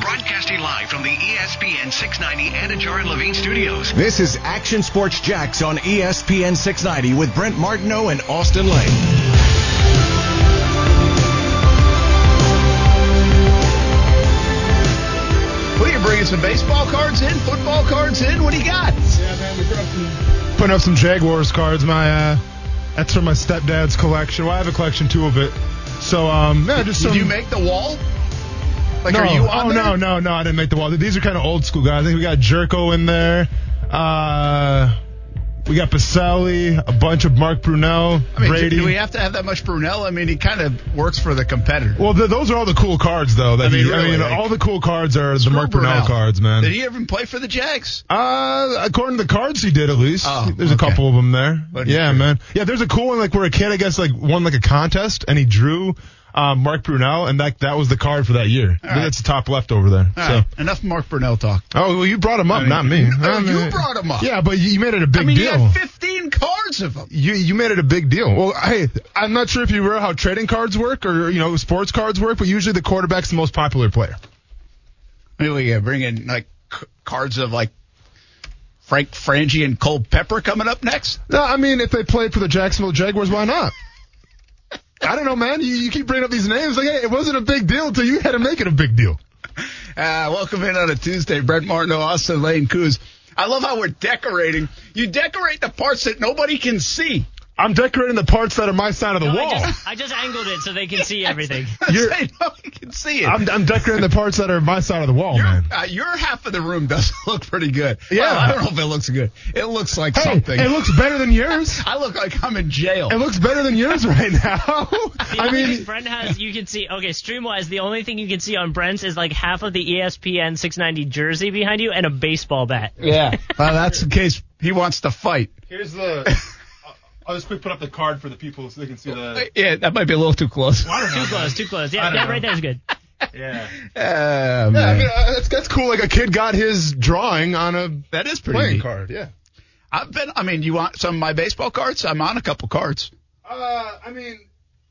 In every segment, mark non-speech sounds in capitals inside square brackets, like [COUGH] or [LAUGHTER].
Broadcasting live from the ESPN 690 Anajar and Levine studios. This is Action Sports Jax on ESPN 690 with Brent Martineau and Austin Lane. What are bringing? Some baseball cards in? Football cards in? What do you got? Yeah, man, we put up some, putting up some Jaguars cards. My uh, that's from my stepdad's collection. Well, I have a collection too of it. So um, yeah, just some. Did you make the wall? Like, no, are you on oh there? no, no, no! I didn't make the wall. These are kind of old school guys. I think we got Jerko in there. Uh, we got Boselli, a bunch of Mark Brunell, I mean, Brady. do we have to have that much Brunell? I mean, he kind of works for the competitor. well, th those are all the cool cards, though. That I mean, he- really, I mean, like- all the cool cards are the Mark Brunell Brunell. cards, man. Did he even play for the Jags? Uh, according to the cards, he did at least. Oh, there's okay. a couple of them there. But yeah, man. Yeah, there's a cool one like where a kid, I guess, like won like a contest and he drew um, Mark Brunell, and that that was the card for that year. Right. That's the top left over there. So. right, enough Mark Brunell talk. Oh, well, you brought him up, I mean, not me. no, I you brought him up. Yeah, but you, made it a big I mean, deal. you had 15 cards of them. you you made it a big deal. Well, hey, I'm not sure if you remember how trading cards work or you know sports cards work, but usually the quarterback's the most popular player. Maybe we bring in like c- cards of like Frank Frangie and Cole Pepper coming up next. No, I mean if they played for the Jacksonville Jaguars, why not? I don't know, man. You, you keep bringing up these names like, hey, it wasn't a big deal until you had to make it a big deal. Uh, welcome in on a Tuesday. Brett Martin, Austin Lane Coos. I love how we're decorating. You decorate the parts that nobody can see. I'm decorating the parts that are my side of the No, wall. I just, I just angled it so they can see everything. [LAUGHS] You're- [LAUGHS] Say nobody can see it. I'm, I'm decorating the parts that are my side of the wall, your, man. uh, your half of the room does [LAUGHS] look pretty good. Yeah. Well, I don't know if it looks good. It looks like Hey, something. it looks better than yours. I look like I'm in jail. It looks better than yours right now. The I mean, thing Brent has, you can see. Okay, streamwise, the only thing you can see on Brent's is like half of the ESPN 690 jersey behind you and a baseball bat. yeah. Well, that's in case he wants to fight. here's the. I'll just quick put up the card for the people so they can see the. Yeah, that might be a little too close. Too close, too close. [LAUGHS] Yeah, I know. right there's good. Yeah. Uh, Yeah, I mean, uh, that's that's cool. Like a kid got his drawing on a that is pretty playing neat. card. Yeah. I've been. I mean, you want some of my baseball cards? I'm on a couple cards. Uh, I mean,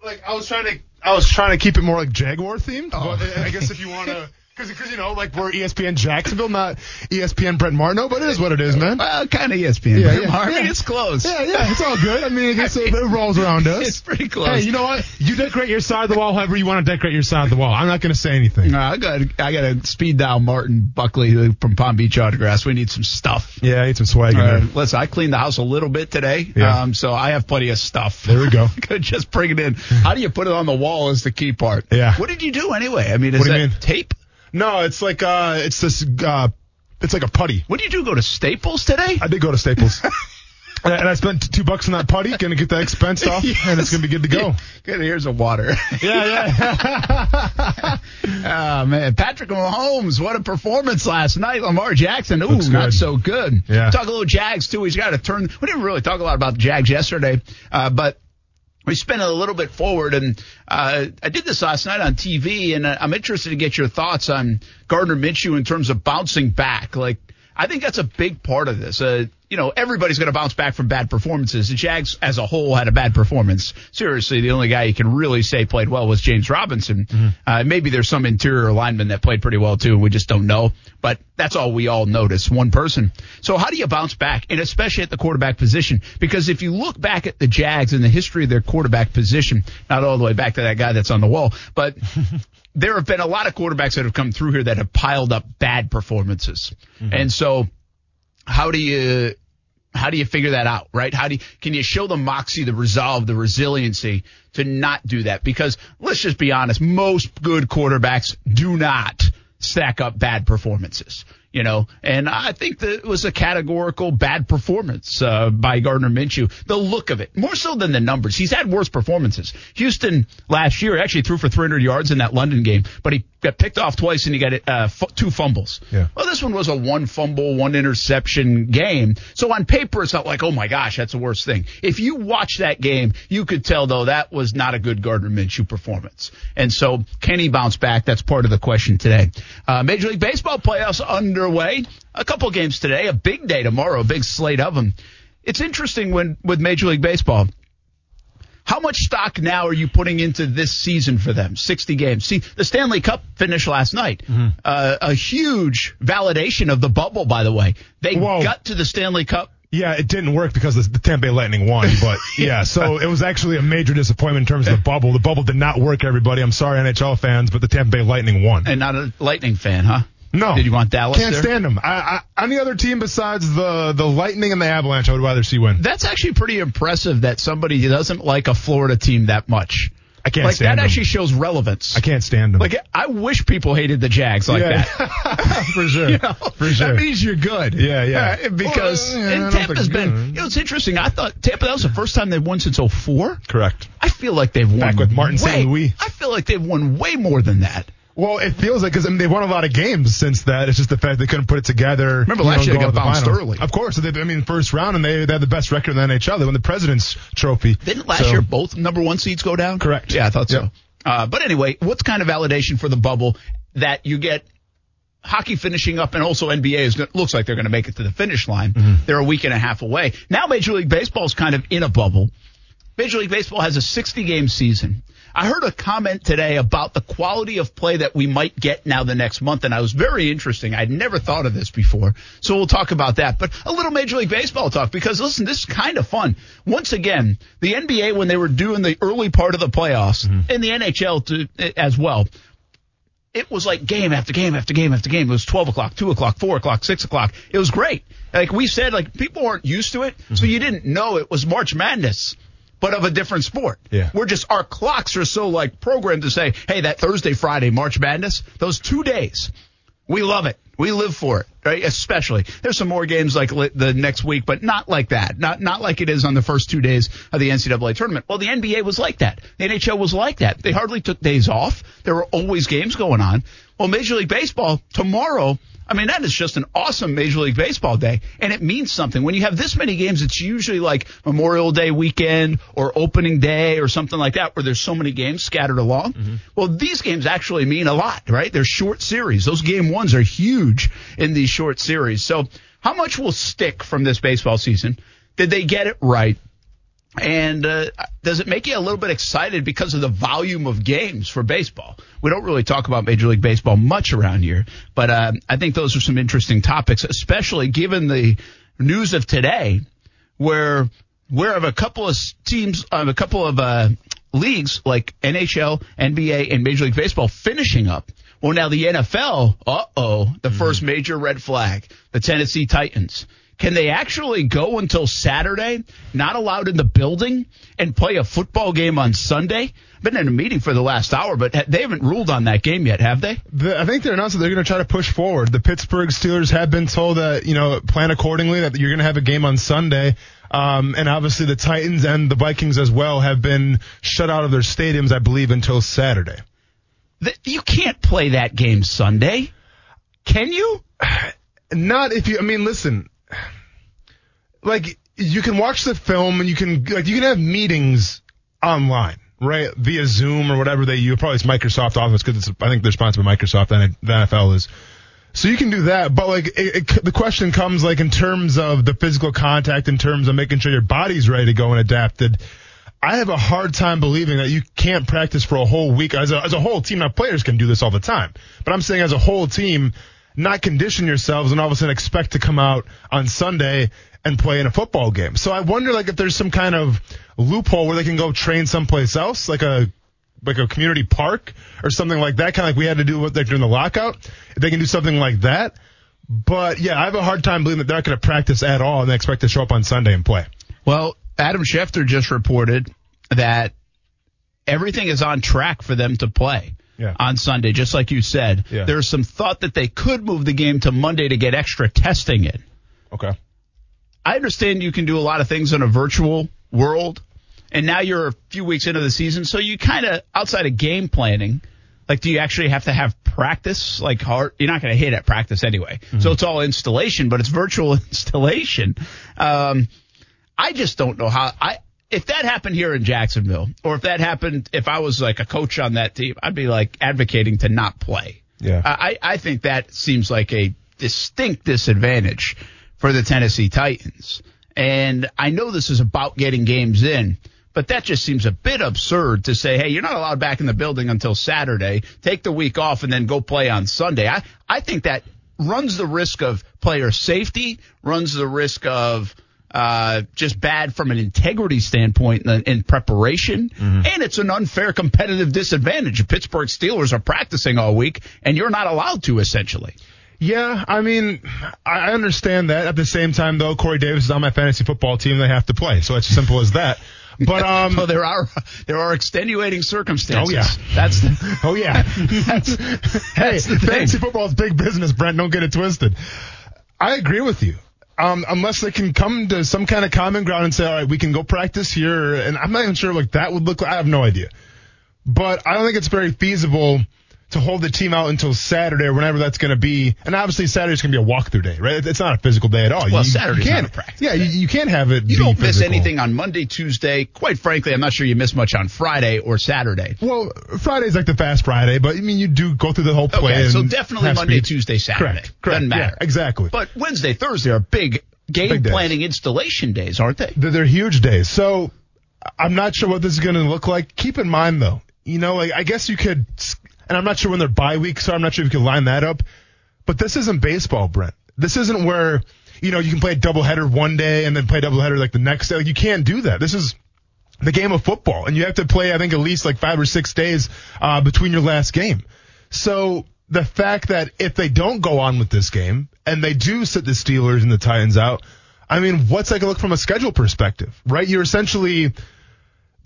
like I was trying to, I was trying to keep it more like Jaguar themed. Oh. But I guess if you want to, [LAUGHS] because you know, like we're ESPN Jacksonville, not ESPN Brent Martineau, but it is what it is, man. Well, kind of ESPN. Yeah, Yeah, yeah, I mean, yeah. it's close. Yeah, yeah, it's all good. I mean, I guess it, it rolls around us. It's pretty close. Hey, you know what? You decorate your side of the wall however you want to decorate your side of the wall. I'm not going to say anything. No, I got I got to speed down Martin Buckley from Palm Beach Autographs. We need some stuff. Yeah, I need some swag in there. listen, I cleaned the house a little bit today, Yeah. um, so I have plenty of stuff. There we go. Could [LAUGHS] just bring it in. How do you put it on the wall is the key part. Yeah. What did you do anyway? I mean, is What do you that mean? tape? No, it's like uh, it's this uh, it's like a putty. What did you do? Go to Staples today? I did go to Staples. [LAUGHS] And I spent two bucks on that putty, gonna get that expense off, [LAUGHS] and it's gonna be good to go. [LAUGHS] Good. Here's a water. Yeah, yeah. Oh man, Patrick Mahomes, what a performance last night. Lamar Jackson, ooh, not so good. Yeah. Talk a little Jags too. He's got to turn. We didn't really talk a lot about the Jags yesterday, uh, but we spent a little bit forward, and uh, I did this last night on TV, and uh, I'm interested to get your thoughts on Gardner Minshew in terms of bouncing back. Like, I think that's a big part of this. Uh, you know, everybody's going to bounce back from bad performances. The Jags as a whole had a bad performance. Seriously, the only guy you can really say played well was James Robinson. Uh, maybe there's some interior lineman that played pretty well too. We just don't know. But that's all we all notice. One person. So how do you bounce back? And especially at the quarterback position. Because if you look back at the Jags and the history of their quarterback position, not all the way back to that guy that's on the wall, but [LAUGHS] there have been a lot of quarterbacks that have come through here that have piled up bad performances. Mm-hmm. And so how do you how do you figure that out, right? How do you, can you show the moxie, the resolve, the resiliency to not do that? Because let's just be honest, most good quarterbacks do not stack up bad performances. You know, and I think that it was a categorical bad performance uh, by Gardner Minshew. The look of it, more so than the numbers. He's had worse performances. Houston last year actually threw for 300 yards in that London game, but he got picked off twice and he got uh, f- two fumbles. Yeah. Well, this one was a one fumble, one interception game. So on paper, it's not like, oh my gosh, that's the worst thing. If you watch that game, you could tell though that was not a good Gardner Minshew performance. And so can he bounce back? That's part of the question today. Uh, Major League Baseball playoffs underway. A couple games today, a big day tomorrow, a big slate of them. It's interesting when with Major League Baseball How much stock now are you putting into this season for them? 60 games. See, the Stanley Cup finished last night. Mm-hmm. Uh, a huge validation of the bubble, by the way. They Whoa. got to the Stanley Cup. Yeah, it didn't work because the, the Tampa Bay Lightning won, [LAUGHS] but yeah, so it was actually a major disappointment in terms of the bubble. The bubble did not work, everybody. I'm sorry, NHL fans, but the Tampa Bay Lightning won. And not a Lightning fan, huh? No. Did you want Dallas Can't there? stand them. I, I, any other team besides the, the Lightning and the Avalanche, I would rather see win. That's actually pretty impressive that somebody doesn't like a Florida team that much. I can't like stand that them. actually shows relevance. I can't stand them. Like I wish people hated the Jags like yeah. that. [LAUGHS] [LAUGHS] for sure. You know, for sure. That means you're good. Yeah, yeah. Uh, because Well, yeah, don't been. You know, it's interesting. I thought Tampa that was the first time they've won since 04. Correct. I feel like they've won Back with Martin St. Louis. I feel like they've won way more than that. Well, it feels like because I mean, they've won a lot of games since that. It's just the fact they couldn't put it together. Remember last know, year they got to the bounced final. early. Of course, they, I mean, first round, and they, they had the best record in the NHL. They won the President's Trophy. Didn't last So- year both number one seeds go down? Correct. Yeah, I thought so. Yep. Uh, but anyway, what's kind of validation for the bubble that you get hockey finishing up and also NBA is gonna, looks like they're going to make it to the finish line. Mm-hmm. They're a week and a half away. Now Major League Baseball is kind of in a bubble. Major League Baseball has a 60 game season. I heard a comment today about the quality of play that we might get now the next month, and I was very interesting. I'd never thought of this before, so we'll talk about that. But a little Major League Baseball talk because listen, this is kind of fun. Once again, the NBA when they were doing the early part of the playoffs, mm-hmm. and the NHL to, as well, it was like game after game after game after game. It was 12 o'clock, 2 o'clock, 4 o'clock, 6 o'clock. It was great. Like we said, like people weren't used to it, so mm-hmm. you didn't know it was March Madness, but of a different sport. Yeah. We're just, our clocks are so like programmed to say, hey, that Thursday, Friday, March Madness, those two days, we love it. We live for it, right? Especially. There's some more games like li- the next week, but not like that. Not not like it is on the first two days of the NCAA tournament. Well, the NBA was like that. The NHL was like that. They hardly took days off. There were always games going on. Well, Major League Baseball tomorrow. I mean, that is just an awesome Major League Baseball day, and it means something. When you have this many games, it's usually like Memorial Day weekend or opening day or something like that, where there's so many games scattered along. Mm-hmm. Well, these games actually mean a lot, right? They're short series. Those game ones are huge in these short series. So, how much will stick from this baseball season? Did they get it right? And uh, does it make you a little bit excited because of the volume of games for baseball? We don't really talk about Major League Baseball much around here, but uh, I think those are some interesting topics, especially given the news of today, where we have a couple of teams, um, a couple of uh, leagues like NHL, NBA, and Major League Baseball finishing up. Well, now the NFL, uh oh, the first major red flag, the Tennessee Titans. Can they actually go until Saturday, not allowed in the building, and play a football game on Sunday? I've been in a meeting for the last hour, but they haven't ruled on that game yet, have they? The, I think they're announced that they're going to try to push forward. The Pittsburgh Steelers have been told that, you know, plan accordingly, that you're going to have a game on Sunday. Um, and obviously the Titans and the Vikings as well have been shut out of their stadiums, I believe, until Saturday. You can't play that game Sunday. Can you? Not if you, I mean, listen, like, you can watch the film and you can, like, you can have meetings online, right? Via Zoom or whatever they you Probably it's Microsoft Office because it's I think they're sponsored by Microsoft and the NFL is. So you can do that, but like, it, it, the question comes like in terms of the physical contact, in terms of making sure your body's ready to go and adapted. I have a hard time believing that you can't practice for a whole week as a, as a whole team. Now players can do this all the time, but I'm saying as a whole team, not condition yourselves and all of a sudden expect to come out on Sunday and play in a football game. So I wonder like if there's some kind of loophole where they can go train someplace else, like a like a community park or something like that, kind of like we had to do with like during the lockout. If they can do something like that. But yeah, I have a hard time believing that they're not going to practice at all and they expect to show up on Sunday and play. Well, Adam Schefter just reported that everything is on track for them to play Yeah. on Sunday, just like you said. Yeah. There's some thought that they could move the game to Monday to get extra testing in. Okay. I understand you can do a lot of things in a virtual world, and now you're a few weeks into the season, so you kind of outside of game planning. Like, do you actually have to have practice? Like, hard? You're not going to hit at practice anyway, so it's all installation, but it's virtual [LAUGHS] installation. Um, I just don't know how I. If that happened here in Jacksonville, or if that happened, if I was like a coach on that team, I'd be like advocating to not play. Yeah. I, I think that seems like a distinct disadvantage for the Tennessee Titans. And I know this is about getting games in, but that just seems a bit absurd to say, hey, you're not allowed back in the building until Saturday. Take the week off and then go play on Sunday. I, I think that runs the risk of player safety, runs the risk of uh, just bad from an integrity standpoint in, in preparation, and it's an unfair competitive disadvantage. The Pittsburgh Steelers are practicing all week, and you're not allowed to essentially. Yeah, I mean, I understand that. At the same time, though, Corey Davis is on my fantasy football team. They have to play, so it's as simple as that. But [LAUGHS] um, so there are there are extenuating circumstances. Oh, yeah. that's the, [LAUGHS] oh yeah, [LAUGHS] that's hey, that's fantasy football is big business, Brent. Don't get it twisted. I agree with you. Um, unless they can come to some kind of common ground and say, all right, we can go practice here, and I'm not even sure what that would look like. I have no idea. But I don't think it's very feasible to hold the team out until Saturday or whenever that's going to be. And obviously Saturday's going to be a walkthrough day, right? It's not a physical day at all. Well, you, Saturday's you not can't, a practice Yeah, you, you can't have it. You don't miss anything on Monday, Tuesday. Quite frankly, I'm not sure you miss much on Friday or Saturday. Well, Friday's like the fast Friday, but I mean, you do go through the whole play. Okay, so definitely Monday, speed. Tuesday, Saturday. Correct. Correct. Doesn't matter. Yeah, exactly. But Wednesday, Thursday are big game Big days. planning installation days, aren't they? They're, they're huge days. So I'm not sure what this is going to look like. Keep in mind though, you know, like I guess you could, and I'm not sure when they're bye week, so I'm not sure if you can line that up. But this isn't baseball, Brent. This isn't where you know you can play a doubleheader one day and then play a doubleheader like the next day. Like you can't do that. This is the game of football, and you have to play, I think, at least like five or six days uh, between your last game. So the fact that if they don't go on with this game and they do sit the Steelers and the Titans out, I mean, what's that going to look from a schedule perspective, right? You're essentially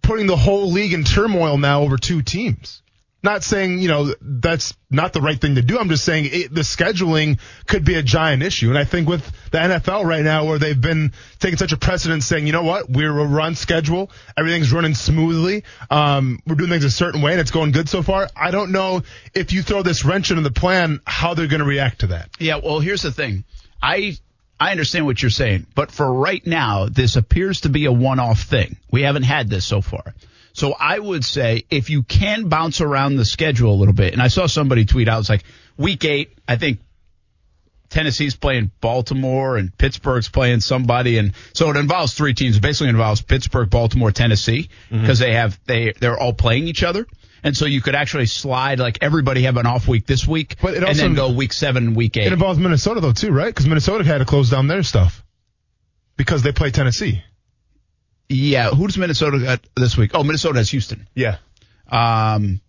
putting the whole league in turmoil now over two teams. Not saying, you know, that's not the right thing to do. I'm just saying it, the scheduling could be a giant issue. And I think with the NFL right now, where they've been taking such a precedent saying, you know what, we're a run schedule, everything's running smoothly, um, we're doing things a certain way and it's going good so far. I don't know if you throw this wrench into the plan, how they're going to react to that. Yeah, well, here's the thing. I I understand what you're saying, but for right now, this appears to be a one-off thing. We haven't had this so far. So I would say if you can bounce around the schedule a little bit, and I saw somebody tweet out, it's like week eight, I think Tennessee's playing Baltimore and Pittsburgh's playing somebody, and so it involves three teams. It basically involves Pittsburgh, Baltimore, Tennessee, mm-hmm. because they have they they're all playing each other, and so you could actually slide like everybody have an off week this week, But it and also- then go week seven, week eight. It involves Minnesota though too, right? Because Minnesota had to close down their stuff because they play Tennessee. Yeah, who does Minnesota got this week? Oh, Minnesota has Houston. Yeah. Um,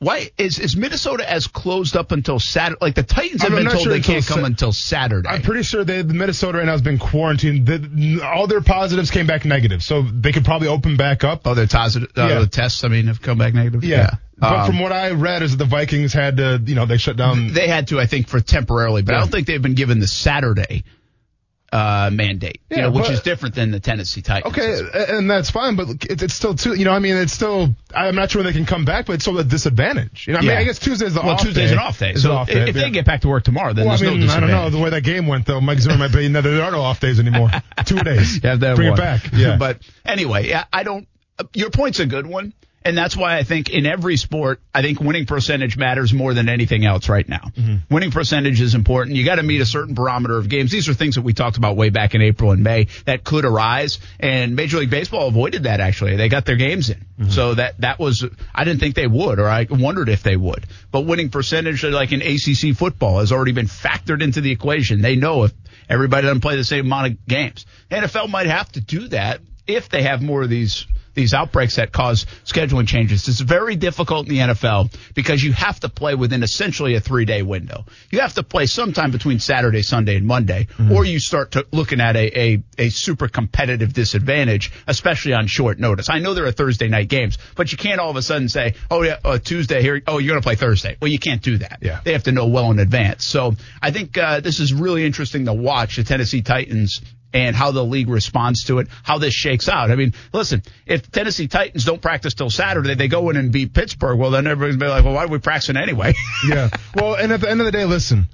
why is is Minnesota as closed up until Saturday? Like the Titans have I'm been told sure they can't come Sa- until Saturday. I'm pretty sure they, Minnesota right now has been quarantined. The, all their positives came back negative, so they could probably open back up. oh, their positive uh, Yeah. the tests. I mean, have come back negative. Yeah. But Um, from what I read, is that the Vikings had to, you know, they shut down. they had to, I think, for temporarily, but I don't think they've been given the Saturday uh, mandate. you Yeah, know, which but- is different than the Tennessee Titans. Okay, and that's fine, but it's, it's still too. You know, I mean, it's still. I'm not sure when they can come back, but it's still a disadvantage. You know, I mean, Yeah. I guess Tuesday's the well, off Tuesday's day. an off day, It's so off if day, if yeah. they get back to work tomorrow, then well, I mean, no I don't know the way that game went though. Mike Zimmer might be. No, there are no off days anymore. [LAUGHS] Two days. Yeah, that Bring one. it back. [LAUGHS] Yeah, but anyway, yeah, I don't. uh, Your point's a good one, and that's why I think in every sport, I think winning percentage matters more than anything else right now. Mm-hmm. Winning percentage is important. You got to meet a certain barometer of games. These are things that we talked about way back in April and May that could arise, and Major League Baseball avoided that. Actually, they got their games in, Mm-hmm. so that that was. I didn't think they would, or I wondered if they would. But winning percentage, like in ACC football, has already been factored into the equation. They know if everybody doesn't play the same amount of games. NFL might have to do that if they have more of these these outbreaks that cause scheduling changes. It's very difficult in the NFL because you have to play within essentially a three day window. You have to play sometime between Saturday, Sunday, and Monday, or you start to looking at a, a, a super competitive disadvantage, especially on short notice. I know there are Thursday night games, but you can't all of a sudden say, oh yeah, uh, Tuesday here, oh you're going to play Thursday. Well, you can't do that. Yeah. They have to know well in advance. So I think uh, this is really interesting to watch the Tennessee Titans and how the league responds to it, how this shakes out. I mean, listen, if Tennessee Titans don't practice till Saturday, they go in and beat Pittsburgh. Well, then everybody's be like, well, why are we practicing anyway? [LAUGHS] yeah. Well, and at the end of the day, listen,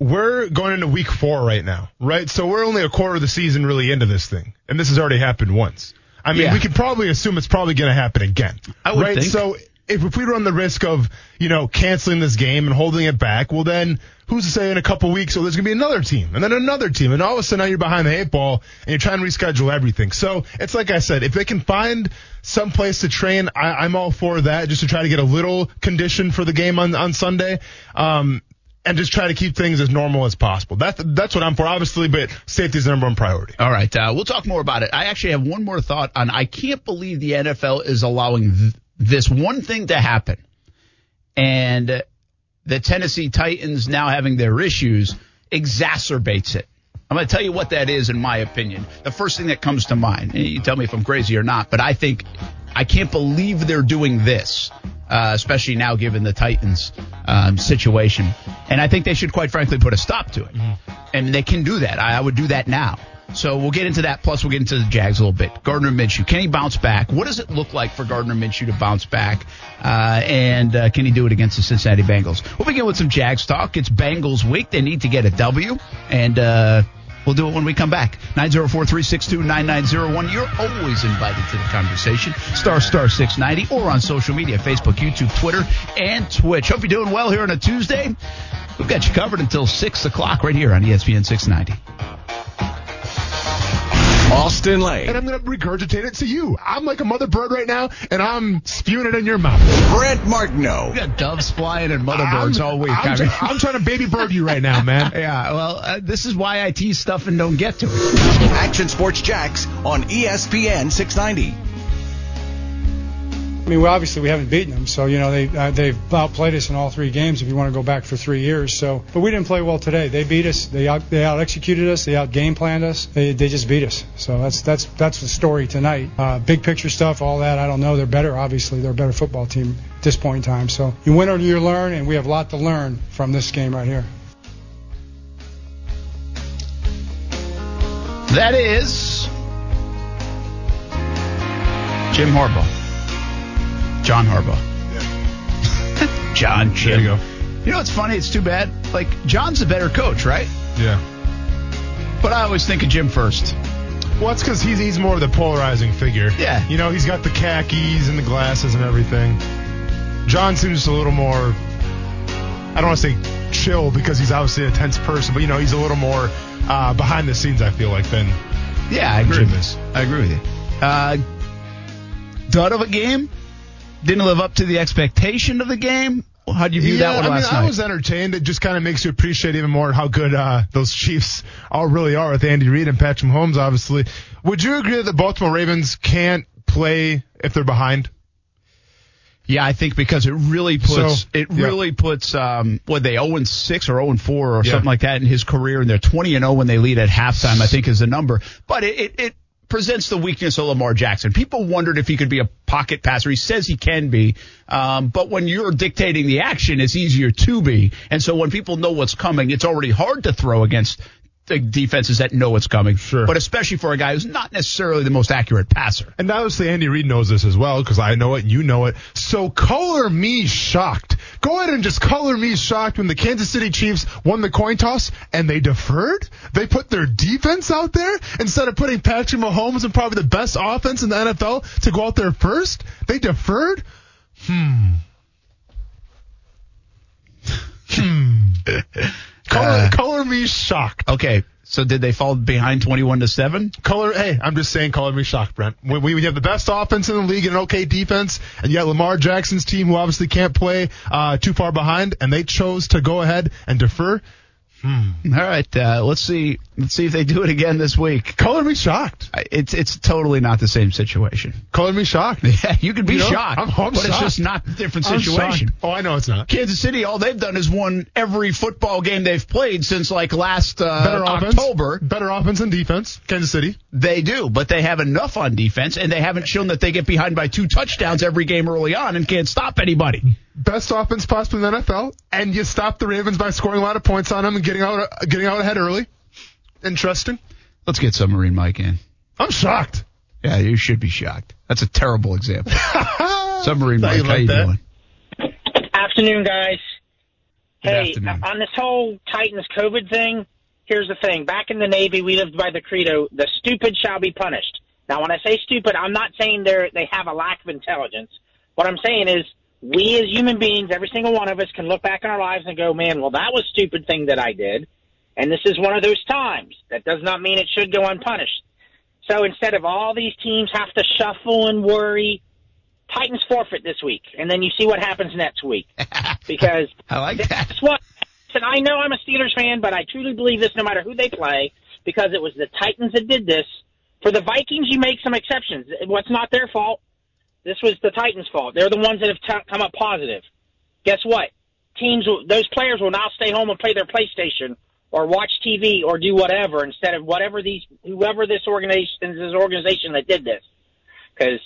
we're going into week four right now, right? So we're only a quarter of the season really into this thing, and this has already happened once. I mean, Yeah. we could probably assume it's probably going to happen again. I would right? think. So if, if we run the risk of, you know, canceling this game and holding it back, well then who's to say in a couple weeks, oh, there's going to be another team and then another team. And all of a sudden now you're behind the eight ball and you're trying to reschedule everything. So it's like I said, if they can find some place to train, I, I'm all for that just to try to get a little condition for the game on, on Sunday. Um, and just try to keep things as normal as possible. That's that's what I'm for, obviously, but safety is the number one priority. All right, uh, we'll talk more about it. I actually have one more thought on. I can't believe the NFL is allowing th- this one thing to happen, and the Tennessee Titans now having their issues exacerbates it. I'm going to tell you what that is, in my opinion. The first thing that comes to mind. You tell me if I'm crazy or not, but I think I can't believe they're doing this, uh, especially now given the Titans um, situation. And I think they should, quite frankly, put a stop to it. Mm-hmm. And they can do that. I, I would do that now. So we'll get into that. Plus, we'll get into the Jags a little bit. Gardner Minshew, can he bounce back? What does it look like for Gardner Minshew to bounce back? Uh, and uh, can he do it against the Cincinnati Bengals? We'll begin with some Jags talk. It's Bengals week. They need to get a W, and uh, we'll do it when we come back. 904-362-9901. You're always invited to the conversation. Star Star 690 or on social media, Facebook, YouTube, Twitter, and Twitch. Hope you're doing well here on a Tuesday. We've got you covered until 6 o'clock right here on ESPN 690. Austin Lane. And I'm going to regurgitate it to you. I'm like a mother bird right now, and I'm spewing it in your mouth. Brent Martineau. We got doves flying and mother birds all week. I'm, I mean, I'm, trying to baby bird you right now, man. [LAUGHS] yeah, well, uh, this is why I tease stuff and don't get to it. Action Sports Jax on ESPN 690. I mean, well, obviously we haven't beaten them, so you know they uh, they've outplayed us in all three games. If you want to go back for three years, so but we didn't play well today. They beat us. They out they out executed us. They out game planned us. They they just beat us. So that's that's that's the story tonight. Uh, big picture stuff, all that. I don't know. They're better. Obviously, they're a better football team at this point in time. So you win or you learn, and we have a lot to learn from this game right here. That is Jim Harbaugh. John Harbaugh. [LAUGHS] John Jim. There you go. You know what's funny? It's too bad. Like John's a better coach, right? Yeah. But I always think of Jim first. Well, it's because he's he's more of the polarizing figure. Yeah. You know, he's got the khakis and the glasses and everything. John seems a little more. I don't want to say chill because he's obviously a tense person, but you know, he's a little more uh, behind the scenes. I feel like than Yeah, I agree. Jim with is. I agree with you. Uh, dud of a game. Didn't live up to the expectation of the game. How do you view yeah, that one I mean, last I was entertained. It just kind of makes you appreciate even more how good uh, those Chiefs all really are with Andy Reid and Patrick Mahomes. Obviously, would you agree that the Baltimore Ravens can't play if they're behind? Yeah, I think because it really puts So, it yeah. really puts um what they 0 and 6 or 0 and 4 or Yeah. something like that in his career and they're 20 and 0 when they lead at halftime I think is the number. But it, it it presents the weakness of Lamar Jackson. People wondered if he could be a pocket passer. He says he can be. Um but when you're dictating the action it's easier to be. And so when people know what's coming, it's already hard to throw against defenses that know what's coming. Sure. But especially for a guy who's not necessarily the most accurate passer. And obviously Andy Reid knows this as well because I know it, you know it. So color me shocked. Go ahead and just color me shocked when the Kansas City Chiefs won the coin toss and they deferred. They put their defense out there instead of putting Patrick Mahomes and probably the best offense in the NFL to go out there first. They deferred. Hmm. Hmm. [LAUGHS] color, Uh, color me shocked. Okay. So did they fall behind 21 to 7? Color, hey, I'm just saying, color me shocked, Brent. When we, we have the best offense in the league and an okay defense, and you got Lamar Jackson's team who obviously can't play uh, too far behind, and they chose to go ahead and defer. All right, uh, let's see. Let's see if they do it again this week. Color me shocked. It's it's totally not the same situation. Color me shocked. [LAUGHS] Yeah, you could be You know, shocked, I'm- I'm but it's just not a different situation. Oh, I know it's not. Kansas City, all they've done is won every football game they've played since like last uh, Better offense. October. Better offense and defense. Kansas City. They do, but they have enough on defense, and they haven't shown that they get behind by two touchdowns every game early on and can't stop anybody. Best offense possible in the NFL, and you stop the Ravens by scoring a lot of points on them and getting out getting out ahead early. Interesting. Let's get submarine Mike in. I'm shocked. Yeah, you should be shocked. That's a terrible example. [LAUGHS] submarine Mike, you'd how you that. doing? Afternoon, guys. Good hey, afternoon. on this whole Titans COVID thing, here's the thing. Back in the Navy, we lived by the credo, the stupid shall be punished. Now, when I say stupid, I'm not saying they're, they have a lack of intelligence. What I'm saying is, we as human beings, every single one of us can look back in our lives and go, man, well, that was a stupid thing that I did. And this is one of those times. That does not mean it should go unpunished. So instead of all these teams have to shuffle and worry, Titans forfeit this week, and then you see what happens next week. [LAUGHS] Because I like that. that's what. And I know I'm a Steelers fan, but I truly believe this no matter who they play, because it was the Titans that did this. For the Vikings, you make some exceptions. What's not their fault? This was the Titans' fault. They're the ones that have t- come up positive. Guess what? Teams, those players will now stay home and play their PlayStation or watch TV or do whatever instead of whatever these whoever this organization this organization that did this. Because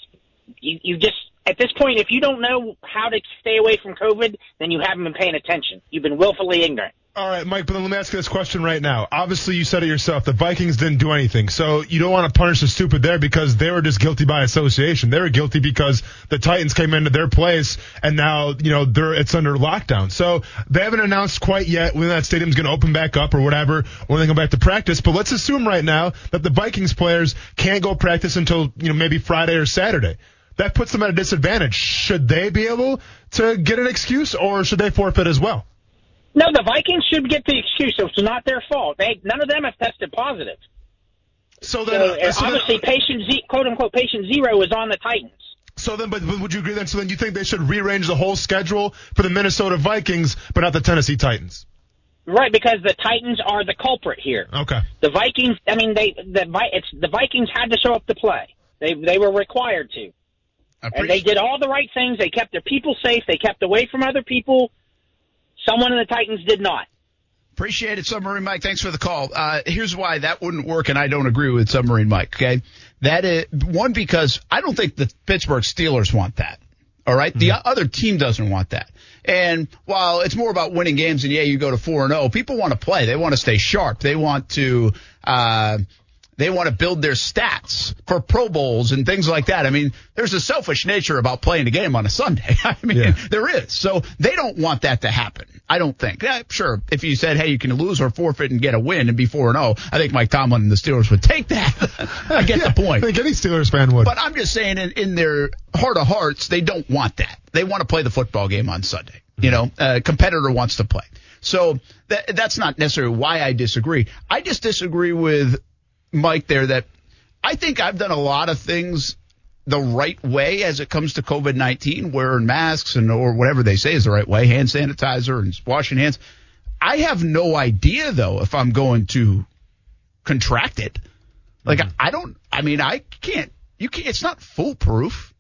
you, you just at this point, if you don't know how to stay away from COVID, then you haven't been paying attention. You've been willfully ignorant. All right, Mike, but then let me ask you this question right now. Obviously, you said it yourself. The Vikings didn't do anything. So you don't want to punish the stupid there because they were just guilty by association. They were guilty because the Titans came into their place and now, you know, they're, it's under lockdown. So they haven't announced quite yet when that stadium's going to open back up or whatever, when they go back to practice. But let's assume right now that the Vikings players can't go practice until, you know, maybe Friday or Saturday. That puts them at a disadvantage. Should they be able to get an excuse or should they forfeit as well? No, the Vikings should get the excuse. It's not their fault. They none of them have tested positive. So So, then, uh, uh, so then- obviously, patient Z, quote unquote patient zero is on the Titans. So then, but, but would you agree then? So then you think they should rearrange the whole schedule for the Minnesota Vikings, but not the Tennessee Titans? Right, because the Titans are the culprit here. Okay. The Vikings, I mean, they the it's the Vikings had to show up to play. They they were required to, and they did all the right things. They kept their people safe. They kept away from other people. Someone in the Titans did not. Appreciate it, Submarine Mike. Thanks for the call. Uh, here's why that wouldn't work, and I don't agree with Submarine Mike. Okay, that is one because I don't think the Pittsburgh Steelers want that. All right? the other team doesn't want that. And while it's more about winning games, and yeah, you go to four and zero, people want to play. They want to stay sharp. They want to. Uh, they want to build their stats for Pro Bowls and things like that. I mean, there's a selfish nature about playing a game on a Sunday. [LAUGHS] I mean, Yeah. there is. So they don't want that to happen. I don't think. Yeah, sure. If you said, hey, you can lose or forfeit and get a win and be 4 0, I think Mike Tomlin and the Steelers would take that. [LAUGHS] I get the [LAUGHS] point. I think any Steelers fan would. But I'm just saying, in, in their heart of hearts, they don't want that. They want to play the football game on Sunday. You mm-hmm. know, a competitor wants to play. So that, that's not necessarily why I disagree. I just disagree with Mike there that I think I've done a lot of things the right way as it comes to COVID 19, wearing masks and or whatever they say is the right way, hand sanitizer and washing hands. I have no idea though if I'm going to contract it. Like mm-hmm. I don't. I mean, I can't. You can't. It's not foolproof.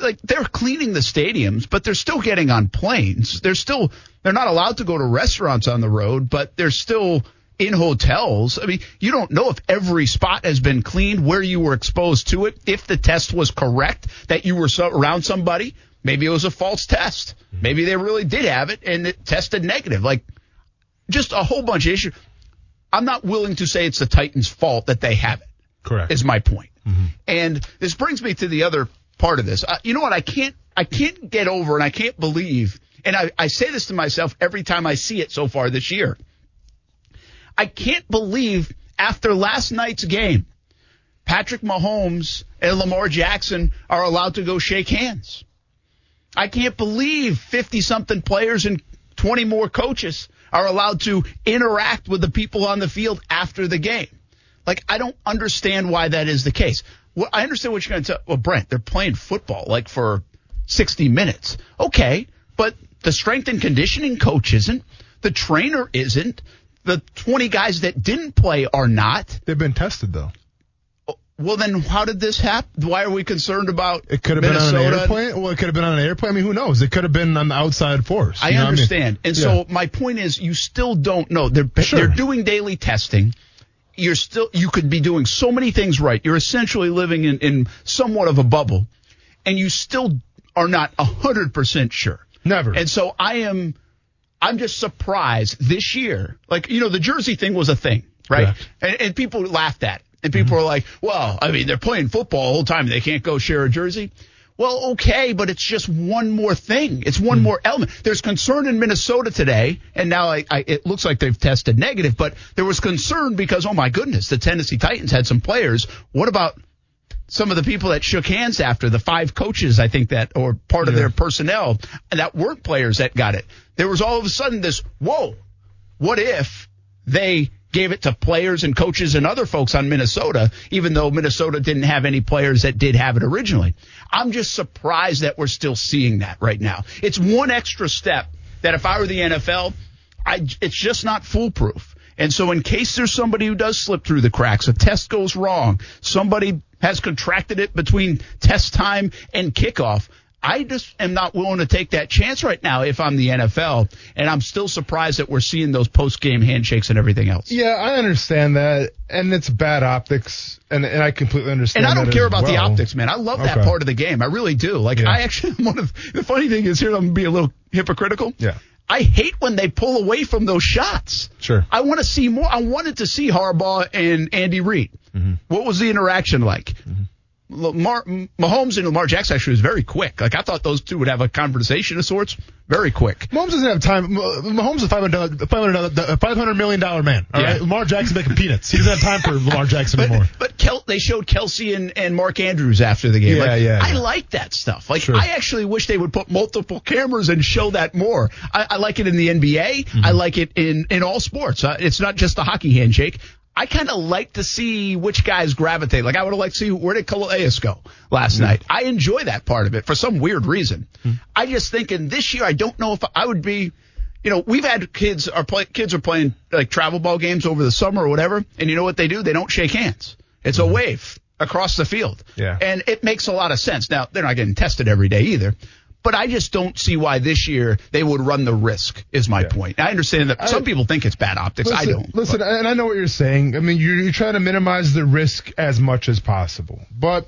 Like they're cleaning the stadiums, but they're still getting on planes. They're still. They're not allowed to go to restaurants on the road, but they're still in hotels. I mean, you don't know if every spot has been cleaned, where you were exposed to it, if the test was correct, that you were so, around somebody. Maybe it was a false test. Maybe they really did have it and it tested negative. Like just a whole bunch of issues. I'm not willing to say it's the Titans' fault that they have it. Correct. Is my point. And this brings me to the other part of this. Uh, you know what? I can't. I can't get over, and I can't believe. And I, I say this to myself every time I see it so far this year. I can't believe after last night's game, Patrick Mahomes and Lamar Jackson are allowed to go shake hands. I can't believe 50 something players and 20 more coaches are allowed to interact with the people on the field after the game. Like, I don't understand why that is the case. Well, I understand what you're going to tell. Well, Brent, they're playing football like for 60 minutes. Okay, but the strength and conditioning coach isn't. The trainer isn't. The 20 guys that didn't play are not. They've been tested though. Oh, well, then how did this happen? Why are we concerned about It could have been on an airplane. Well, it could have been on an airplane. I mean, who knows? It could have been on the outside force. I know what mean? understand. And Yeah. so my point is you still don't know. They're Sure. they're doing daily testing. You're still you could be doing so many things right. You're essentially living in, in somewhat of a bubble. And you still are not hundred percent sure. Never. And so I am I'm just surprised this year. Like, you know, the jersey thing was a thing, right? And, and people laughed at it. And people Mm-hmm. are like, well, I mean, they're playing football the whole time. They can't go share a jersey. Well, okay, but it's just one more thing. It's one Mm-hmm. more element. There's concern in Minnesota today, and now I, I, it looks like they've tested negative, but there was concern because, oh my goodness, the Tennessee Titans had some players. What about some of the people that shook hands after the five coaches, I think that, or part of their personnel that weren't players that got it. There was all of a sudden this, whoa, what if they gave it to players and coaches and other folks on Minnesota, even though Minnesota didn't have any players that did have it originally. I'm just surprised that we're still seeing that right now. It's one extra step that if I were the NFL, I, it's just not foolproof. And so in case there's somebody who does slip through the cracks, a test goes wrong, somebody has contracted it between test time and kickoff, I just am not willing to take that chance right now if I'm the NFL. And I'm still surprised that we're seeing those post game handshakes and everything else. Yeah, I understand that, and it's bad optics, and and I completely understand. And I don't that care about the optics, man. I love that Okay. part of the game. I really do. Like, Yeah. I actually, [LAUGHS] one of the funny thing is here, I'm going to be a little hypocritical. Yeah. I hate when they pull away from those shots. Sure. I want to see more. I wanted to see Harbaugh and Andy Reid. Mm-hmm. What was the interaction like? Lamar, Mahomes and Lamar Jackson actually was very quick. Like I thought those two would have a conversation of sorts. Very quick. Mahomes doesn't have time. Mahomes is a five hundred five hundred million dollar man. All Yeah. right, Lamar Jackson making peanuts. He doesn't have time for [LAUGHS] Lamar Jackson But, anymore. but Kel, they showed Kelce and, and Mark Andrews after the game. Yeah, like, yeah, I like that stuff. Like Sure. I actually wish they would put multiple cameras and show that more. I, I like it in the NBA. Mm-hmm. I like it in in all sports. Uh, it's not just the hockey handshake. I kind of like to see which guys gravitate. Like I would have liked to see where did Calais go last night. I enjoy that part of it for some weird reason. Hmm. I just think in this year I don't know if I would be. You know, we've had kids are play, kids are playing like travel ball games over the summer or whatever, and you know what they do? They don't shake hands. It's a wave across the field. Mm-hmm. Yeah. And it makes a lot of sense. Now, they're not getting tested every day either. But I just don't see why this year they would run the risk, is my point. I understand that some people think it's bad optics. I don't. Listen, and I know what you're saying. I mean, you're, you're trying to minimize the risk as much as possible, but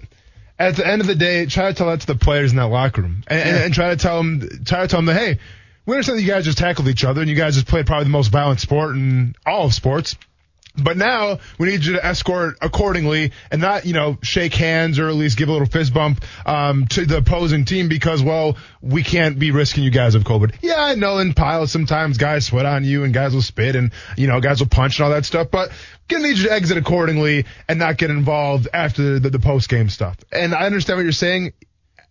at the end of the day, try to tell that to the players in that locker room, and, and, and try to tell them, try to tell them that hey, we understand that you guys just tackled each other, and you guys just played probably the most violent sport in all of sports. But now we need you to escort accordingly and not, you know, shake hands or at least give a little fist bump um, to the opposing team because, well, we can't be risking you guys of COVID. Yeah, I know in pilots sometimes guys sweat on you and guys will spit and, you know, guys will punch and all that stuff. But gonna need you to exit accordingly and not get involved after the, the post game stuff. And I understand what you're saying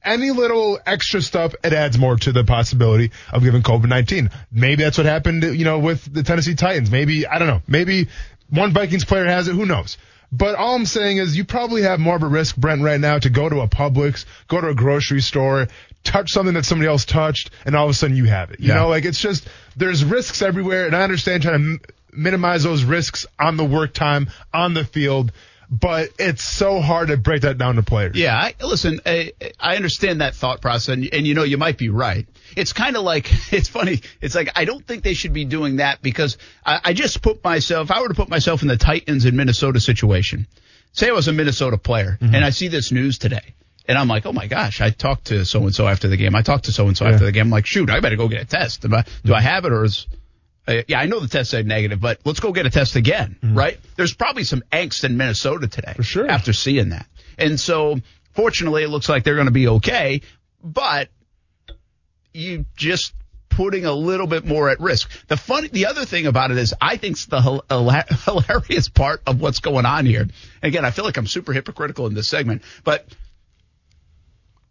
any little extra stuff, it adds more to the possibility of giving COVID-19. Maybe that's what happened, you know, with the Tennessee Titans. Maybe, I don't know, maybe one Vikings player has it, who knows? But all I'm saying is you probably have more of a risk, Brent, right now to go to a Publix, go to a grocery store, touch something that somebody else touched, and all of a sudden you have it. You Yeah. know, like it's just, there's risks everywhere, and I understand trying to m- minimize those risks on the work time, on the field, but it's so hard to break that down to players. Yeah, I, listen, I, I understand that thought process, and, and you know, you might be right. It's kind of like, [LAUGHS] it's funny. It's like, I don't think they should be doing that because I, I just put myself, if I were to put myself in the Titans in Minnesota situation, say I was a Minnesota player mm-hmm. and I see this news today. And I'm like, oh my gosh, I talked to so and so after the game. I talked to so and so after the game. I'm like, shoot, I better go get a test. I, do I have it or is, uh, yeah, I know the test said negative, but let's go get a test again, right? There's probably some angst in Minnesota today. For sure. After seeing that. And so, fortunately, it looks like they're going to be okay, but you just putting a little bit more at risk. The funny, the other thing about it is, I think it's the hila- [LAUGHS] hilarious part of what's going on here. Again, I feel like I'm super hypocritical in this segment, but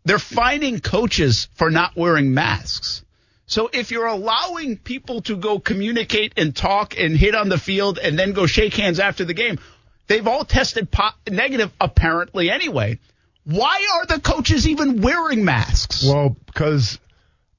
they're finding coaches for not wearing masks. So if you're allowing people to go communicate and talk and hit on the field and then go shake hands after the game, they've all tested po- negative apparently anyway. Why are the coaches even wearing masks? Well, because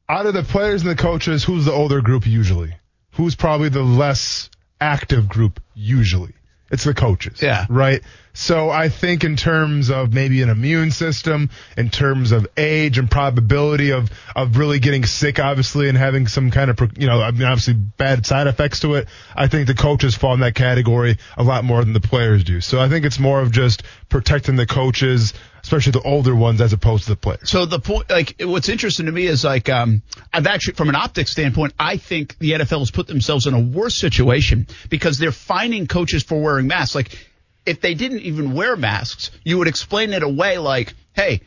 out of the players and the coaches, who's the older group usually? Who's probably the less active group usually? It's the coaches. Yeah. Right? So I think in terms of maybe an immune system, in terms of age and probability of, of really getting sick, obviously, and having some kind of, you know, I mean, obviously bad side effects to it, I think the coaches fall in that category a lot more than the players do. So I think it's more of just protecting the coaches, especially the older ones, as opposed to the players. So the point, like, what's interesting to me is like, um, I've actually, from an optics standpoint, I think the NFL has put themselves in a worse situation because they're finding coaches for wearing masks. Like, if they didn't even wear masks, you would explain it away like, hey,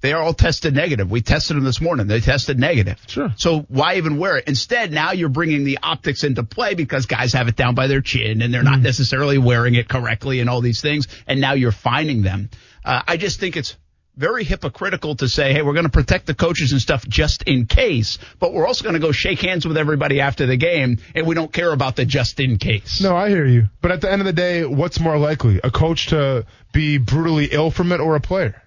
they are all tested negative. We tested them this morning. They tested negative. Sure. So why even wear it? Instead, now you're bringing the optics into play because guys have it down by their chin and they're not necessarily wearing it correctly and all these things. And now you're finding them. Uh, I just think it's very hypocritical to say, hey, we're going to protect the coaches and stuff just in case, but we're also going to go shake hands with everybody after the game, and we don't care about the just in case. No, I hear you. But at the end of the day, what's more likely? A coach to be brutally ill from it or a player?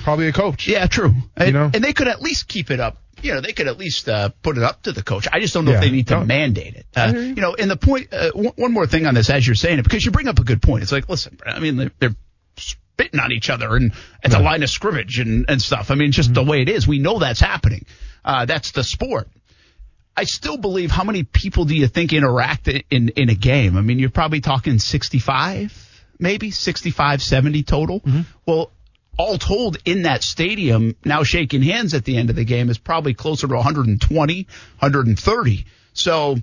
Probably a coach. Yeah, true. And, You know? and they could at least keep it up. You know, they could at least uh, put it up to the coach. I just don't know Yeah. if they need to No. mandate it. Uh, you. you know, and the point, uh, one one more thing on this as you're saying it, because you bring up a good point. It's like, listen, I mean, they're, they're spitting on each other and at the line of scrimmage and, and stuff. I mean, just the way it is. We know that's happening. Uh, that's the sport. I still believe how many people do you think interact in, in, in a game? I mean, you're probably talking 65, maybe 65, 70 total. Well, all told in that stadium, now shaking hands at the end of the game is probably closer to 120, 130. So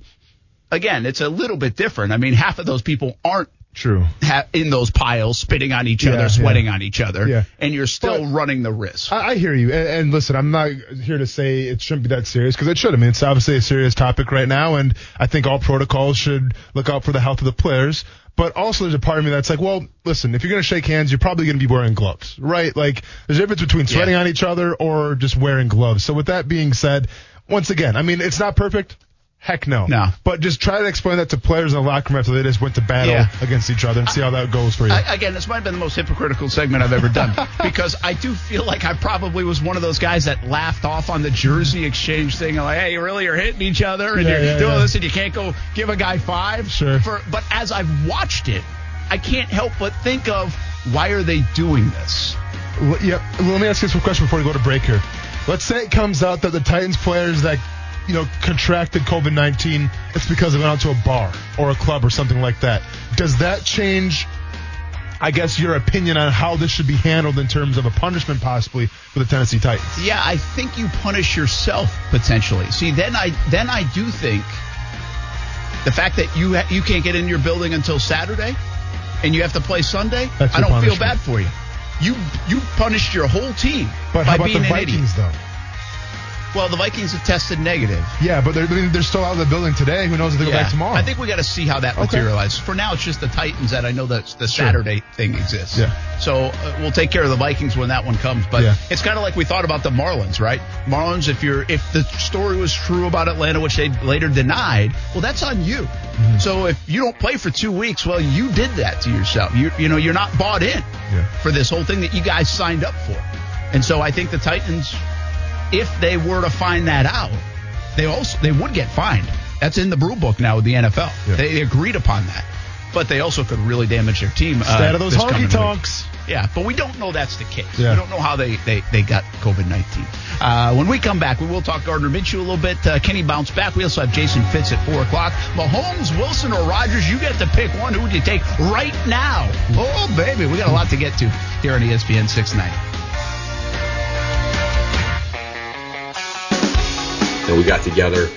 again, it's a little bit different. I mean, half of those people aren't True. ha- in those piles, spitting on each Yeah, other, yeah. sweating on each other, Yeah. and you're still But- running the risk. I, I hear you, and, and listen, I'm not here to say it shouldn't be that serious because it should. I mean, it's obviously a serious topic right now, and I think all protocols should look out for the health of the players. But also, there's a part of me that's like, well, listen, if you're going to shake hands, you're probably going to be wearing gloves, right? Like, there's a difference between sweating Yeah. on each other or just wearing gloves. So, with that being said, once again, I mean, it's not perfect. Heck no. No. But just try to explain that to players in the locker room after they just went to battle Yeah. against each other and see how that goes for you. I, again, this might have been the most hypocritical segment I've ever done [LAUGHS] because I do feel like I probably was one of those guys that laughed off on the jersey exchange thing. Like, hey, you really are hitting each other and Yeah, you're yeah, doing yeah. this and you can't go give a guy five. Sure. For, but as I've watched it, I can't help but think of why are they doing this? L- Yep. Let me ask you this question before we go to break here. Let's say it comes out that the Titans players that you know contracted COVID nineteen, it's because they went out to a bar or a club or something like that. Does that change? I guess your opinion on how this should be handled in terms of a punishment possibly for the Tennessee Titans. Yeah, I think you punish yourself potentially. See, then I then I do think the fact that you ha- you can't get in your building until Saturday and you have to play Sunday. I don't feel bad for you. You you punished your whole team But by how about being the an idiot. Vikings though? Well, the Vikings have tested negative. Yeah, but they're they're still out of the building today. Who knows if they go back tomorrow? I think we got to see how that Okay. materializes. For now, it's just the Titans that I know that the Sure. Saturday thing exists. Yeah. So uh, we'll take care of the Vikings when that one comes. But Yeah. it's kind of like we thought about the Marlins, right? Marlins, if you're if the story was true about Atlanta, which they later denied, well, that's on you. Mm-hmm. So if you don't play for two weeks, well, you did that to yourself. You you know you're not bought in Yeah. for this whole thing that you guys signed up for. And so I think the Titans, if they were to find that out, they also they would get fined. That's in the brew book now with the NFL. Yeah. They agreed upon that. But they also could really damage their team. uh, of those honky tonks. Yeah, but we don't know that's the case. Yeah. We don't know how they, they, they got COVID 19. Uh, when we come back, we will talk Gardner Minshew a little bit. Uh, Kenny bounce back. We also have Jason Fitz at 4 o'clock. Mahomes, Wilson, or Rodgers, you get to pick one. Who would you take right now? Oh, baby, we got a lot to get to here on ESPN 690. And we got together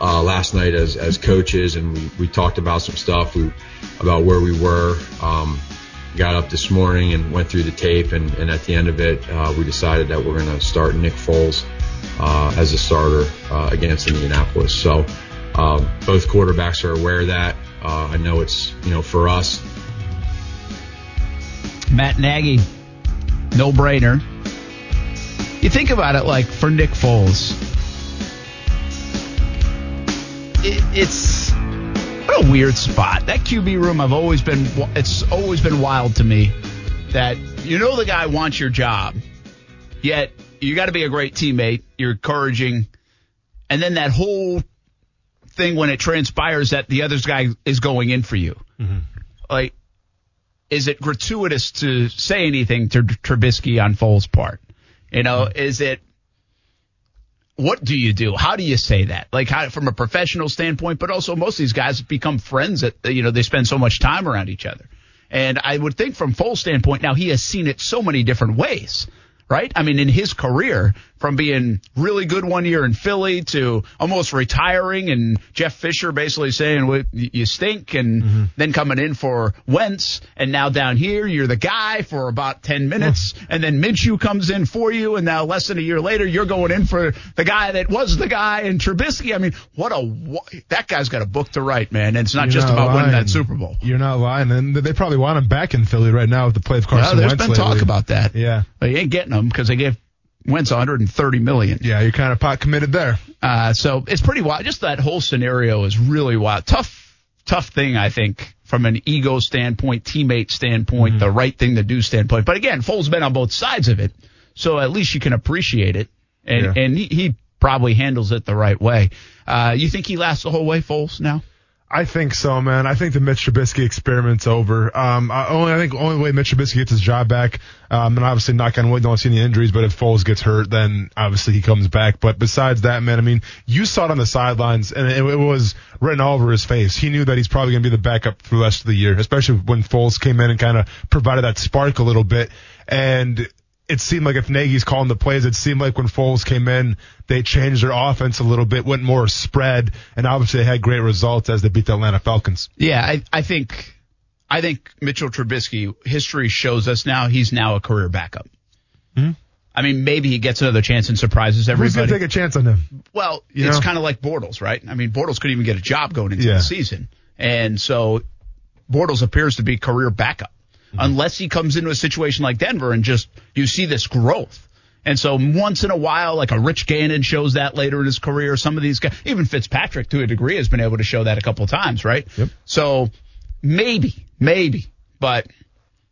uh, last night as, as coaches and we, we talked about some stuff we, about where we were. Um, got up this morning and went through the tape and, and at the end of it, uh, we decided that we're going to start Nick Foles uh, as a starter uh, against Indianapolis. So um, both quarterbacks are aware of that. Uh, I know it's, you know, for us, Matt Nagy, no brainer. You think about it like for Nick Foles, it, it's what a weird spot. That QB room, I've always been, it's always been wild to me that you know the guy wants your job, yet you got to be a great teammate. You're encouraging, and then that whole thing when it transpires that the other guy is going in for you, mm-hmm. like is it gratuitous to say anything to Trubisky on Foles' part? You know, mm-hmm. is it what do you do? How do you say that? Like how, from a professional standpoint, but also most of these guys become friends that you know they spend so much time around each other. And I would think from Foles' standpoint, now he has seen it so many different ways. Right? I mean, in his career, from being really good one year in Philly to almost retiring, and Jeff Fisher basically saying well, you stink, and Mm-hmm. then coming in for Wentz, and now down here you're the guy for about ten minutes, and then Minshew comes in for you, and now less than a year later you're going in for the guy that was the guy in Trubisky. I mean, what a that guy's got a book to write, man. And it's not You're just not about winning that Super Bowl. You're not lying, and they probably want him back in Philly right now with the play of Carson there's Wentz been talk about that. Yeah, But you ain't getting them because they gave Wentz 130 million. yeah, you're kind of pot committed there. Uh, so it's pretty wild. Just that whole scenario is really wild. Tough, tough thing, I think, from an ego standpoint, teammate standpoint, the right thing to do standpoint. But again, Foles been on both sides of it, so at least you can appreciate it, and Yeah. and he, he probably handles it the right way. Uh, you think he lasts the whole way, Foles? Now? I think so, man. I think the Mitch Trubisky experiment's over. Um, I only I think only way Mitch Trubisky gets his job back, um, and obviously knock on wood, don't see any injuries. But if Foles gets hurt, then obviously he comes back. But besides that, man, I mean, you saw it on the sidelines, and it, it was written all over his face. He knew that he's probably going to be the backup for the rest of the year, especially when Foles came in and kind of provided that spark a little bit. And it seemed like if Nagy's calling the plays, it seemed like when Foles came in, they changed their offense a little bit, went more spread, and obviously they had great results as they beat the Atlanta Falcons. Yeah, I, I think I think Mitchell Trubisky history shows us now he's now a career backup. Hmm? I mean, maybe he gets another chance and surprises everybody. Who's going to take a chance on him? Well, You it's kind of like Bortles, right? I mean, Bortles could even get a job going into Yeah. the season. And so Bortles appears to be career backup Mm-hmm. unless he comes into a situation like Denver and just you see this growth. And so once in a while, like a Rich Gannon shows that later in his career. Some of these guys, even Fitzpatrick to a degree has been able to show that a couple times, right? Yep. So maybe, maybe, but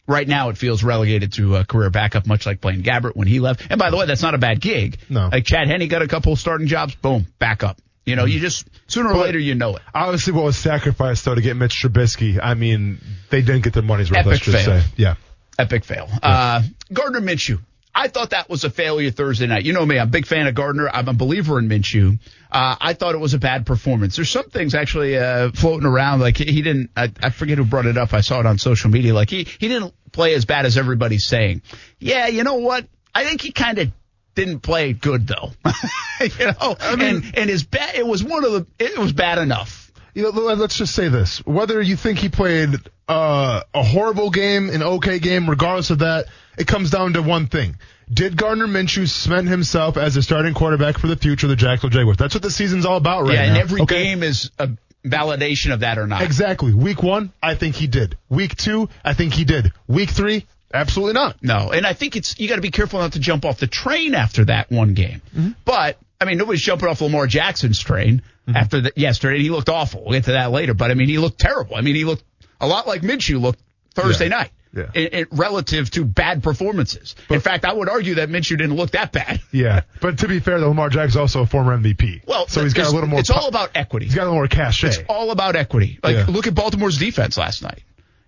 right now it feels relegated to a career backup, much like Blaine Gabbert when he left. And by the way, that's not a bad gig. No. Like Chad Henne got a couple starting jobs, boom, back up. You know, you just sooner or But- later you know it. Obviously, what was sacrificed though to get Mitch Trubisky? I mean, they didn't get their money's worth. let's Epic just fail. say, yeah. Epic fail. Uh, Gardner Minshew. I thought that was a failure Thursday night. You know me, I'm a big fan of Gardner. I'm a believer in Minshew. Uh, I thought it was a bad performance. There's some things actually uh, floating around. Like he, he didn't. I, I forget who brought it up. I saw it on social media. Like he he didn't play as bad as everybody's saying. Yeah, you know what? I think he kind of didn't play good though. [LAUGHS] you know, and and his bad. It was one of the. It was bad enough. You know, let- let's just say this: whether you think he played uh, a horrible game, an okay game, regardless of that, it comes down to one thing: Did Gardner Minshew cement himself as a starting quarterback for the future of the Jacksonville Jaguars? That's what the season's all about right yeah, now. and every okay? game is a validation of that or not. Exactly. Week one, I think he did. Week two, I think he did. Week three, absolutely not. No, and I think it's you got to be careful not to jump off the train after that one game. Mm-hmm. But I mean, nobody's jumping off Lamar Jackson's train mm-hmm. after the, yesterday. He looked awful. We'll get to that later. But I mean, he looked terrible. I mean, he looked a lot like Minshew looked Thursday Yeah. night. Yeah. Relative to bad performances. But, in fact, I would argue that Minshew didn't look that bad. [LAUGHS] Yeah, but to be fair, though, Lamar Jackson's also a former MVP. Well, so he's got a little more. It's all about equity. He's got a little more cash. It's all about equity. Like, Yeah. look at Baltimore's defense last night.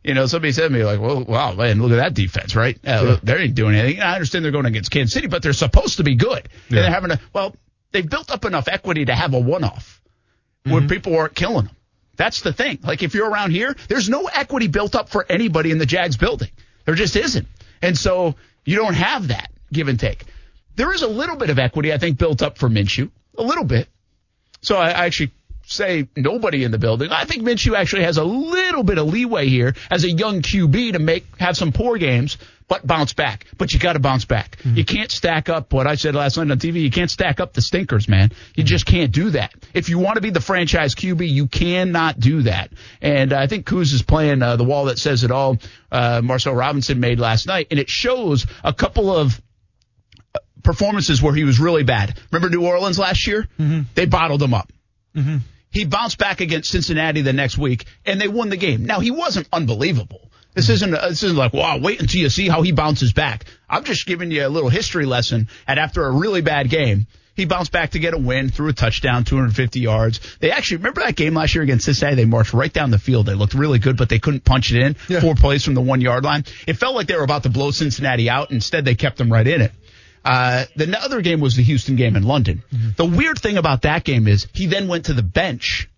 You know, somebody said to me, like, well, wow, man, look at that defense, right? Uh, They ain't doing anything. I understand they're going against Kansas City, but they're supposed to be good. And they're having a, well, they've built up enough equity to have a one off Mm-hmm. where people aren't killing them. That's the thing. Like, if you're around here, there's no equity built up for anybody in the Jags building. There just isn't. And so you don't have that give and take. There is a little bit of equity, I think, built up for Minshew. A little bit. So I I actually say nobody in the building. I think Minshew actually has a little bit of leeway here as a young QB to make have some poor games, but bounce back. But you got to bounce back. You can't stack up what I said last night on TV. You can't stack up the stinkers, man. You just can't do that. If you want to be the franchise QB, you cannot do that. And I think Kuz is playing uh, the wall that says it all. Uh, Marcel Robinson made last night, and it shows a couple of performances where he was really bad. Remember New Orleans last year? Mm-hmm. They bottled him up. Mm-hmm. He bounced back against Cincinnati the next week, and they won the game. Now he wasn't unbelievable. This isn't uh, this isn't like wow. Wait until you see how he bounces back. I'm just giving you a little history lesson. And after a really bad game, he bounced back to get a win, threw a touchdown, 250 yards. They actually remember that game last year against Cincinnati. They marched right down the field. They looked really good, but they couldn't punch it in. Yeah. Four plays from the one yard line. It felt like they were about to blow Cincinnati out. Instead, they kept them right in it. Uh, the other game was the Houston game in London. Mm-hmm. The weird thing about that game is he then went to the bench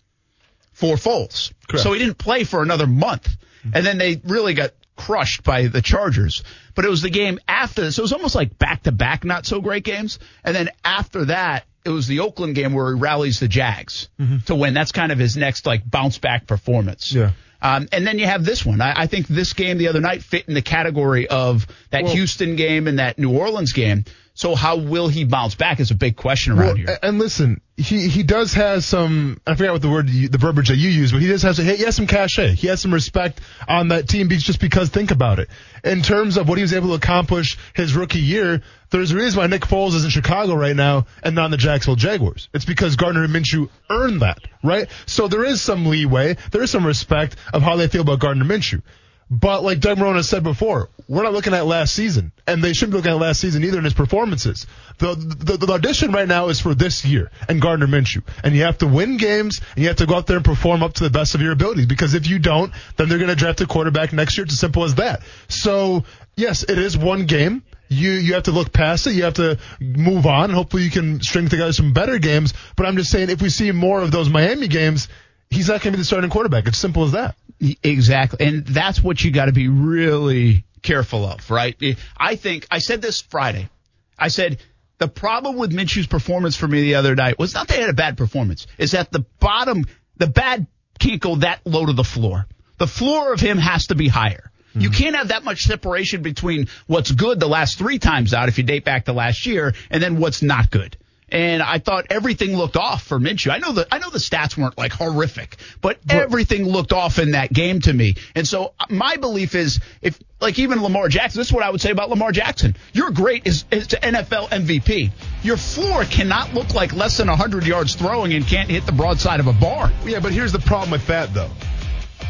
for Foles. Correct. So he didn't play for another month. And then they really got crushed by the Chargers. But it was the game after, so it was almost like back to back not so great games. And then after that, it was the Oakland game where he rallies the Jags to win. That's kind of his next like bounce back performance. Yeah. Um, and then you have this one. I, I think this game the other night fit in the category of that Well- Houston game and that New Orleans game. So how will he bounce back is a big question around Well, here. and listen, he he does have some. I forgot what the word, you- the verbiage that you use, but he does have some. He has some cachet. He has some respect on that team just because. Think about it. In terms of what he was able to accomplish his rookie year, there's a reason why Nick Foles is in Chicago right now and not in the Jacksonville Jaguars. It's because Gardner and Minshew earned that, right? So there is some leeway. There is some respect of how they feel about Gardner Minshew. But like Doug Marrone has said before, we're not looking at last season, and they shouldn't be looking at last season either in his performances. The, the the audition right now is for this year and Gardner Minshew, and you have to win games and you have to go out there and perform up to the best of your abilities. Because if you don't, then they're going to draft a quarterback next year. It's as simple as that. So yes, it is one game. You you have to look past it. You have to move on. Hopefully, you can string together some better games. But I'm just saying, if we see more of those Miami games, he's not going to be the starting quarterback. It's simple as that. Exactly. And that's what you got to be really careful of, right? I think I said this Friday. I said the problem with Minshew's performance for me the other night was not that he had a bad performance, is that the bottom, the bad can't go that low to the floor. The floor of him has to be higher. You can't have that much separation between what's good the last three times out if you date back to last year and then what's not good. And I thought everything looked off for Minshew. I know the I know the stats weren't like horrific, but, everything looked off in that game to me. And so uh, my belief is if like even Lamar Jackson, this is what I would say about Lamar Jackson. You're great as, as an NFL MVP. Your floor cannot look like less than 100 yards throwing and can't hit the broadside of a barn. Yeah, but here's the problem with that, though.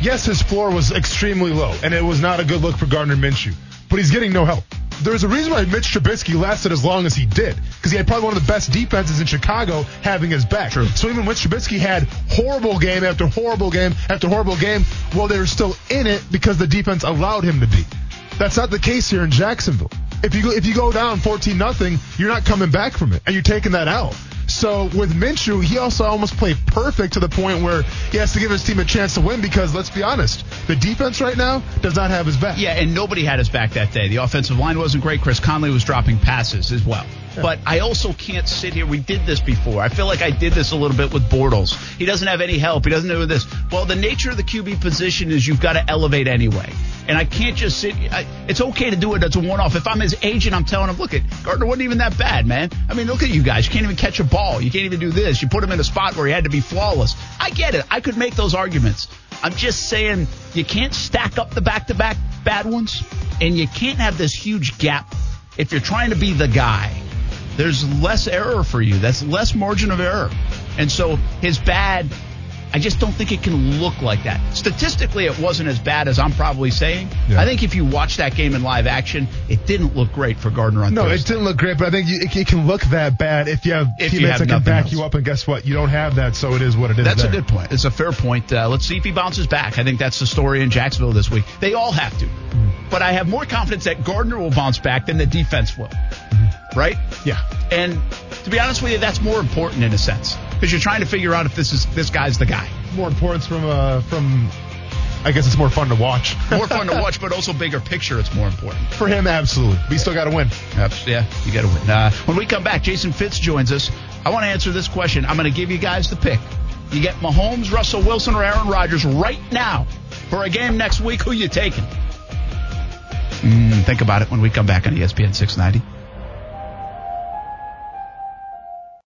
Yes, his floor was extremely low, and it was not a good look for Gardner Minshew. But he's getting no help. There's a reason why Mitch Trubisky lasted as long as he did, because he had probably one of the best defenses in Chicago having his back. True. So even Mitch Trubisky had horrible game after horrible game after horrible game, well, they were still in it because the defense allowed him to be. That's not the case here in Jacksonville. If you go, if you go down 14 nothing, you're not coming back from it, and you're taking that out. So with Minshew, he also almost played perfect to the point where he has to give his team a chance to win because let's be honest, the defense right now does not have his back. Yeah, and nobody had his back that day. The offensive line wasn't great. Chris Conley was dropping passes as well. But I also can't sit here. We did this before. I feel like I did this a little bit with Bortles. He doesn't have any help. He doesn't do this. Well, the nature of the QB position is you've got to elevate anyway. And I can't just sit. I, it's okay to do it as a one-off. If I'm his agent, I'm telling him, look, it Gardner wasn't even that bad, man. I mean, look at you guys. You can't even catch a ball. You can't even do this. You put him in a spot where he had to be flawless. I get it. I could make those arguments. I'm just saying you can't stack up the back-to-back bad ones, and you can't have this huge gap if you're trying to be the guy there's less error for you. That's less margin of error. And so his bad, I just don't think it can look like that. Statistically, it wasn't as bad as I'm probably saying. Yeah. I think if you watch that game in live action, it didn't look great for Gardner on No, it didn't look great, but I think you, it, it can look that bad if you have If you teammates have that can back else. you up. And guess what? You don't have that, so it is what it is. That's a good point. It's a fair point. Uh, let's see if he bounces back. I think that's the story in Jacksonville this week. They all have to. But I have more confidence that Gardner will bounce back than the defense will. Right? Yeah. And to be honest with you, that's more important in a sense because you're trying to figure out if this is this guy's the guy. More importance from uh, from. I guess it's more fun to watch. [LAUGHS] More fun to [LAUGHS] watch, but also bigger picture. It's more important. for him, absolutely. We still got to win. Yeah, you got to win. Uh, when we come back, Jason Fitz joins us. I want to answer this question. I'm going to give you guys the pick. You get Mahomes, Russell Wilson, or Aaron Rodgers right now for a game next week. Who you taking? Mm, think about it when we come back on ESPN 690.